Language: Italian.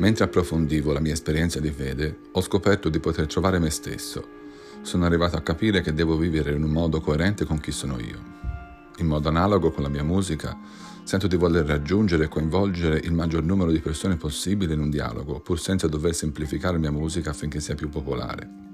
Mentre approfondivo la mia esperienza di fede, ho scoperto di poter trovare me stesso. Sono arrivato a capire che devo vivere in un modo coerente con chi sono io. In modo analogo con la mia musica, sento di voler raggiungere e coinvolgere il maggior numero di persone possibile in un dialogo, pur senza dover semplificare la mia musica affinché sia più popolare.